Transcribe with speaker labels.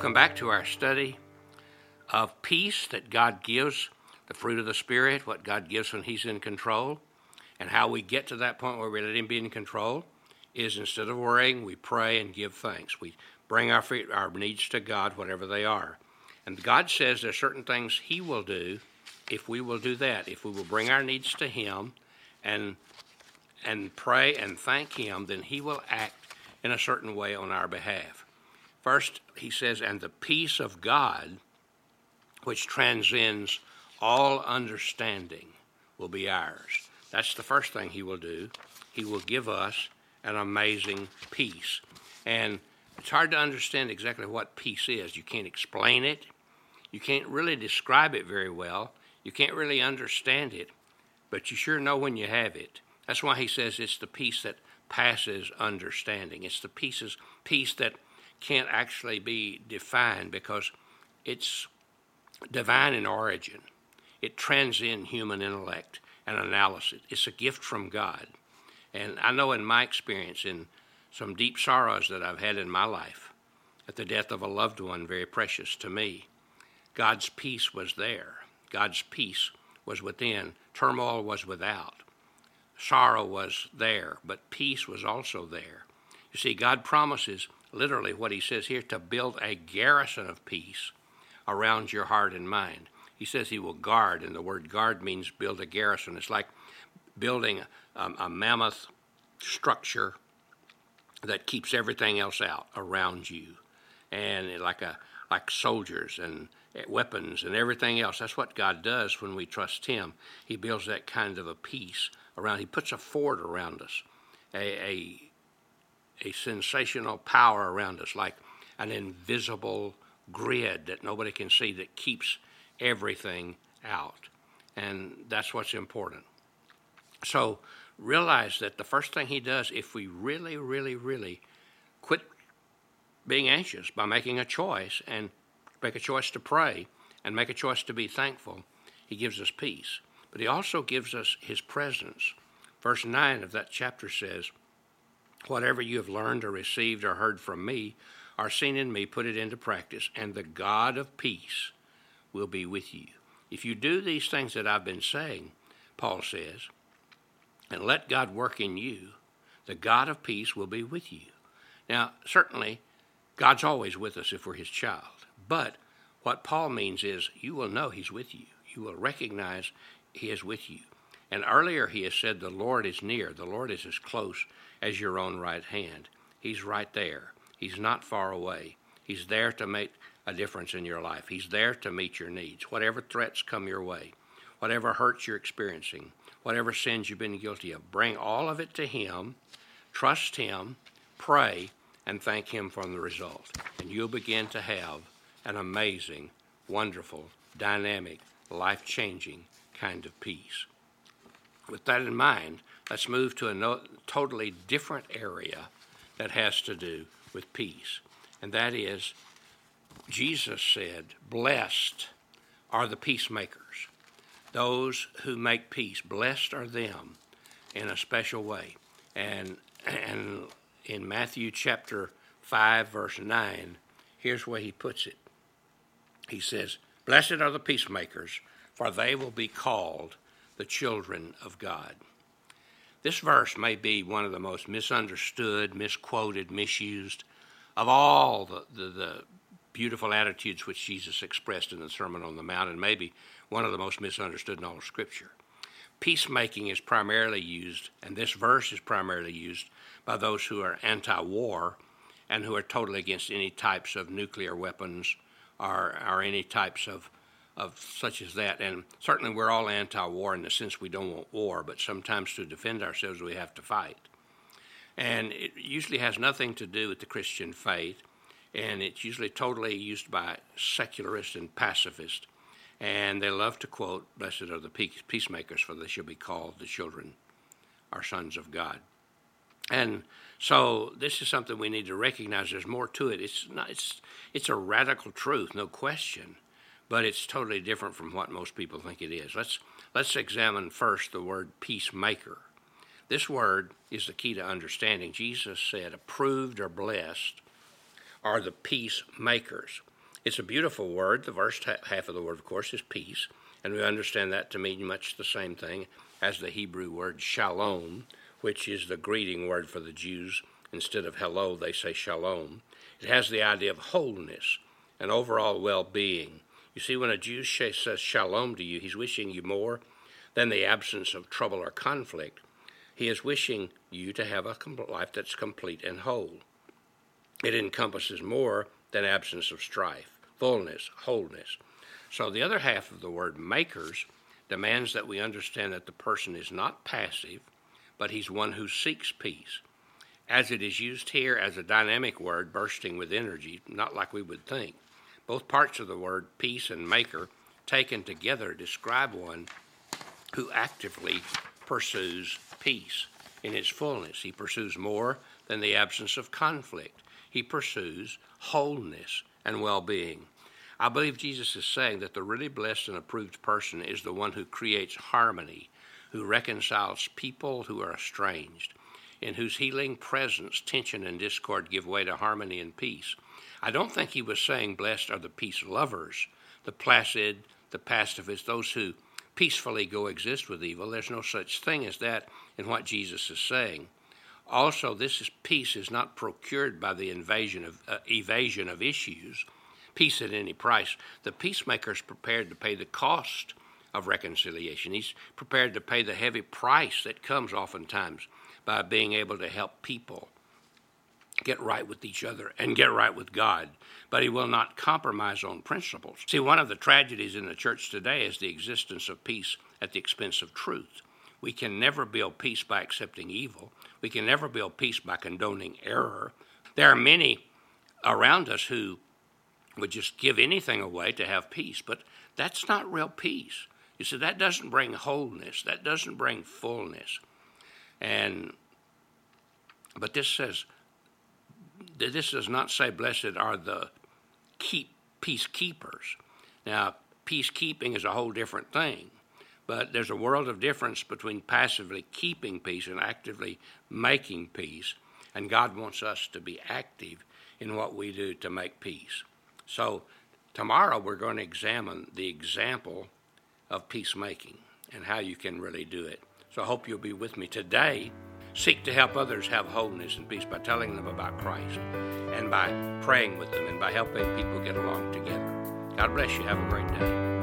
Speaker 1: Welcome back to our study of peace that God gives, the fruit of the Spirit, what God gives when He's in control, and how we get to that point where we let Him be in control is instead of worrying, we pray and give thanks. We bring our, our needs to God, whatever they are. And God says there are certain things He will do if we will do that, if we will bring our needs to Him and and pray and thank Him, then He will act in a certain way on our behalf. First, He says, and the peace of God, which transcends all understanding, will be ours. That's the first thing He will do. He will give us an amazing peace. And it's hard to understand exactly what peace is. You can't explain it. You can't really describe it very well. You can't really understand it, but you sure know when you have it. That's why he says it's the peace that passes understanding. It's the peace that can't actually be defined because it's divine in origin. It transcends human intellect and analysis. It's a gift from God. And I know in my experience, in some deep sorrows that I've had in my life, at the death of a loved one very precious to me, God's peace was there. God's peace was within. Turmoil was without sorrow was there, but peace was also there. You see, God promises literally what he says here to build a garrison of peace around your heart and mind. He says he will guard, and the word guard means build a garrison. It's like building a, um, a mammoth structure that keeps everything else out around you, and like a like soldiers and eh, weapons and everything else. That's what God does when we trust Him. He builds that kind of a peace around. He puts a fort around us, a, a, a sensational power around us, like an invisible grid that nobody can see that keeps everything out. And that's what's important. So realize that the first thing he does, if we really, really, really quit being anxious by making a choice and make a choice to pray and make a choice to be thankful, he gives us peace but he also gives us his presence. Verse 9 of that chapter says, Whatever you have learned or received or heard from me, or seen in me, put it into practice, and the God of peace will be with you. If you do these things that I've been saying, Paul says, and let God work in you, the God of peace will be with you. Now, certainly, God's always with us if we're his child. But what Paul means is you will know he's with you. You will recognize he is with you. And earlier he has said, The Lord is near. The Lord is as close as your own right hand. He's right there. He's not far away. He's there to make a difference in your life. He's there to meet your needs. Whatever threats come your way, whatever hurts you're experiencing, whatever sins you've been guilty of, bring all of it to Him, trust Him, pray, and thank Him for the result. And you'll begin to have an amazing, wonderful, dynamic, life changing kind of peace. With that in mind, let's move to a no, totally different area that has to do with peace. And that is, Jesus said, Blessed are the peacemakers, those who make peace. Blessed are them in a special way. And, and in Matthew chapter 5, verse 9, here's where he puts it. He says, Blessed are the peacemakers, for they will be called the children of God. This verse may be one of the most misunderstood, misquoted, misused of all the, the, the, beautiful attitudes which Jesus expressed in the Sermon on the Mount, and maybe one of the most misunderstood in all of Scripture. Peacemaking is primarily used, and this verse is primarily used by those who are anti war and who are totally against any types of nuclear weapons or, or any types of of such as that. And certainly we're all anti war in the sense we don't want war, but sometimes to defend ourselves we have to fight. And it usually has nothing to do with the Christian faith, and it's usually totally used by secularists and pacifists. And they love to quote, Blessed are the peacemakers, for they shall be called the children or sons of God. And so this is something we need to recognize. There's more to it. It's not. It's it's a radical truth, no question but it's totally different from what most people think it is. Let's, let's examine first the word peacemaker. This word is the key to understanding. Jesus said, approved or blessed are the peacemakers. It's a beautiful word. The first half of the word, of course, is peace, and we understand that to mean much the same thing as the Hebrew word shalom, which is the greeting word for the Jews. Instead of hello, they say shalom. It has the idea of wholeness and overall well being. You see, when a Jew says shalom to you, he's wishing you more than the absence of trouble or conflict. He is wishing you to have a life that's complete and whole. It encompasses more than absence of strife, fullness, wholeness. So the other half of the word makers demands that we understand that the person is not passive, but he's one who seeks peace. As it is used here as a dynamic word bursting with energy, not like we would think. Both parts of the word peace and maker taken together describe one who actively pursues peace in its fullness. He pursues more than the absence of conflict. He pursues wholeness and well being. I believe Jesus is saying that the really blessed and approved person is the one who creates harmony, who reconciles people who are estranged, in whose healing presence tension and discord give way to harmony and peace. I don't think he was saying blessed are the peace lovers, the placid, the pacifists, those who peacefully go exist with evil. There's no such thing as that in what Jesus is saying. Also, this is, peace is not procured by the invasion of, uh, evasion of issues, peace at any price. The peacemaker is prepared to pay the cost of reconciliation. He's prepared to pay the heavy price that comes oftentimes by being able to help people get right with each other and get right with God, but he will not compromise on principles. See, one of the tragedies in the church today is the existence of peace at the expense of truth. We can never build peace by accepting evil. We can never build peace by condoning error. There are many around us who would just give anything away to have peace, but that's not real peace. You see, that doesn't bring wholeness, that doesn't bring fullness. And but this says this does not say blessed are the keep peacekeepers. Now, peacekeeping is a whole different thing, but there's a world of difference between passively keeping peace and actively making peace, and God wants us to be active in what we do to make peace. So, tomorrow we're going to examine the example of peacemaking and how you can really do it. So, I hope you'll be with me today. Seek to help others have wholeness and peace by telling them about Christ and by praying with them and by helping people get along together. God bless you. Have a great day.